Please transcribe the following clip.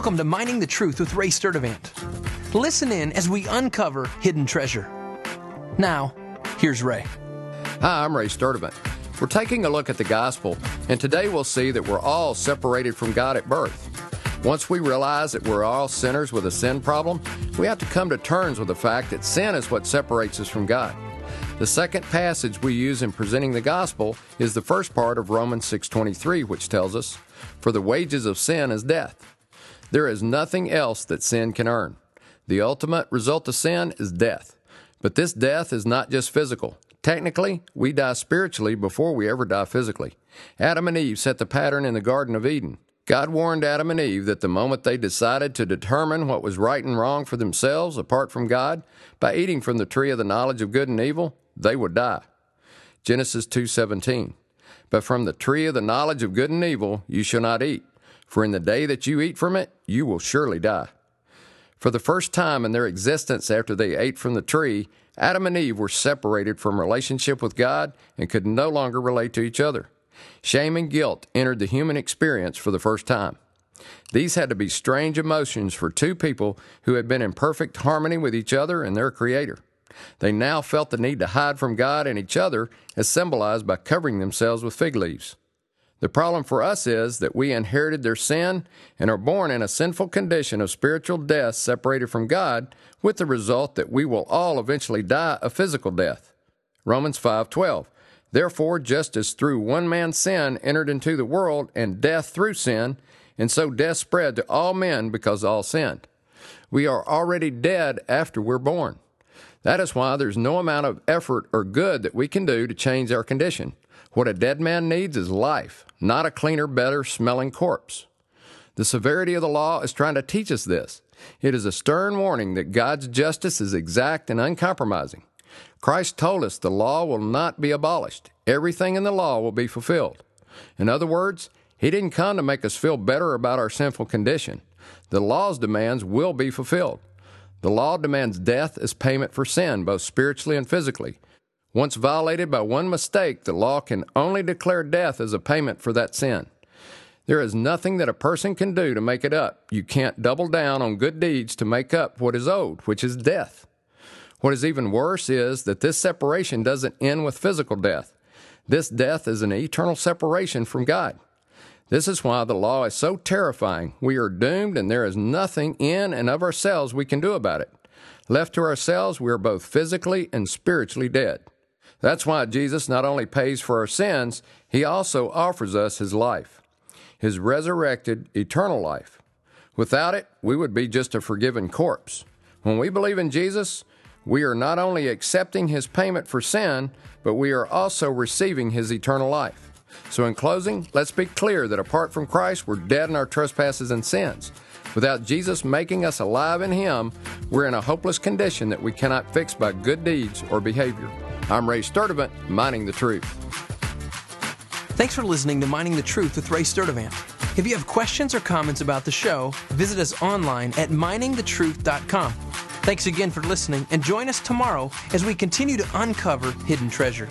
Welcome to Mining the Truth with Ray Sturdivant. Listen in as we uncover hidden treasure. Now, here's Ray. Hi, I'm Ray Sturdivant. We're taking a look at the gospel, and today we'll see that we're all separated from God at birth. Once we realize that we're all sinners with a sin problem, we have to come to terms with the fact that sin is what separates us from God. The second passage we use in presenting the gospel is the first part of Romans 6:23, which tells us, "For the wages of sin is death." There is nothing else that sin can earn. The ultimate result of sin is death. But this death is not just physical. Technically, we die spiritually before we ever die physically. Adam and Eve set the pattern in the Garden of Eden. God warned Adam and Eve that the moment they decided to determine what was right and wrong for themselves apart from God by eating from the tree of the knowledge of good and evil, they would die. Genesis 2:17. But from the tree of the knowledge of good and evil you shall not eat, for in the day that you eat from it, you will surely die. For the first time in their existence after they ate from the tree, Adam and Eve were separated from relationship with God and could no longer relate to each other. Shame and guilt entered the human experience for the first time. These had to be strange emotions for two people who had been in perfect harmony with each other and their Creator. They now felt the need to hide from God and each other, as symbolized by covering themselves with fig leaves. The problem for us is that we inherited their sin and are born in a sinful condition of spiritual death separated from God, with the result that we will all eventually die a physical death. Romans 5:12. Therefore, just as through one man's sin entered into the world and death through sin, and so death spread to all men because all sinned. We are already dead after we're born. That is why there's no amount of effort or good that we can do to change our condition. What a dead man needs is life, not a cleaner, better smelling corpse. The severity of the law is trying to teach us this. It is a stern warning that God's justice is exact and uncompromising. Christ told us the law will not be abolished. Everything in the law will be fulfilled. In other words, He didn't come to make us feel better about our sinful condition. The law's demands will be fulfilled. The law demands death as payment for sin, both spiritually and physically. Once violated by one mistake, the law can only declare death as a payment for that sin. There is nothing that a person can do to make it up. You can't double down on good deeds to make up what is owed, which is death. What is even worse is that this separation doesn't end with physical death. This death is an eternal separation from God. This is why the law is so terrifying. We are doomed, and there is nothing in and of ourselves we can do about it. Left to ourselves, we are both physically and spiritually dead. That's why Jesus not only pays for our sins, he also offers us his life, his resurrected eternal life. Without it, we would be just a forgiven corpse. When we believe in Jesus, we are not only accepting his payment for sin, but we are also receiving his eternal life. So, in closing, let's be clear that apart from Christ, we're dead in our trespasses and sins. Without Jesus making us alive in Him, we're in a hopeless condition that we cannot fix by good deeds or behavior. I'm Ray Sturdivant, Mining the Truth. Thanks for listening to Mining the Truth with Ray Sturdivant. If you have questions or comments about the show, visit us online at miningthetruth.com. Thanks again for listening and join us tomorrow as we continue to uncover hidden treasure.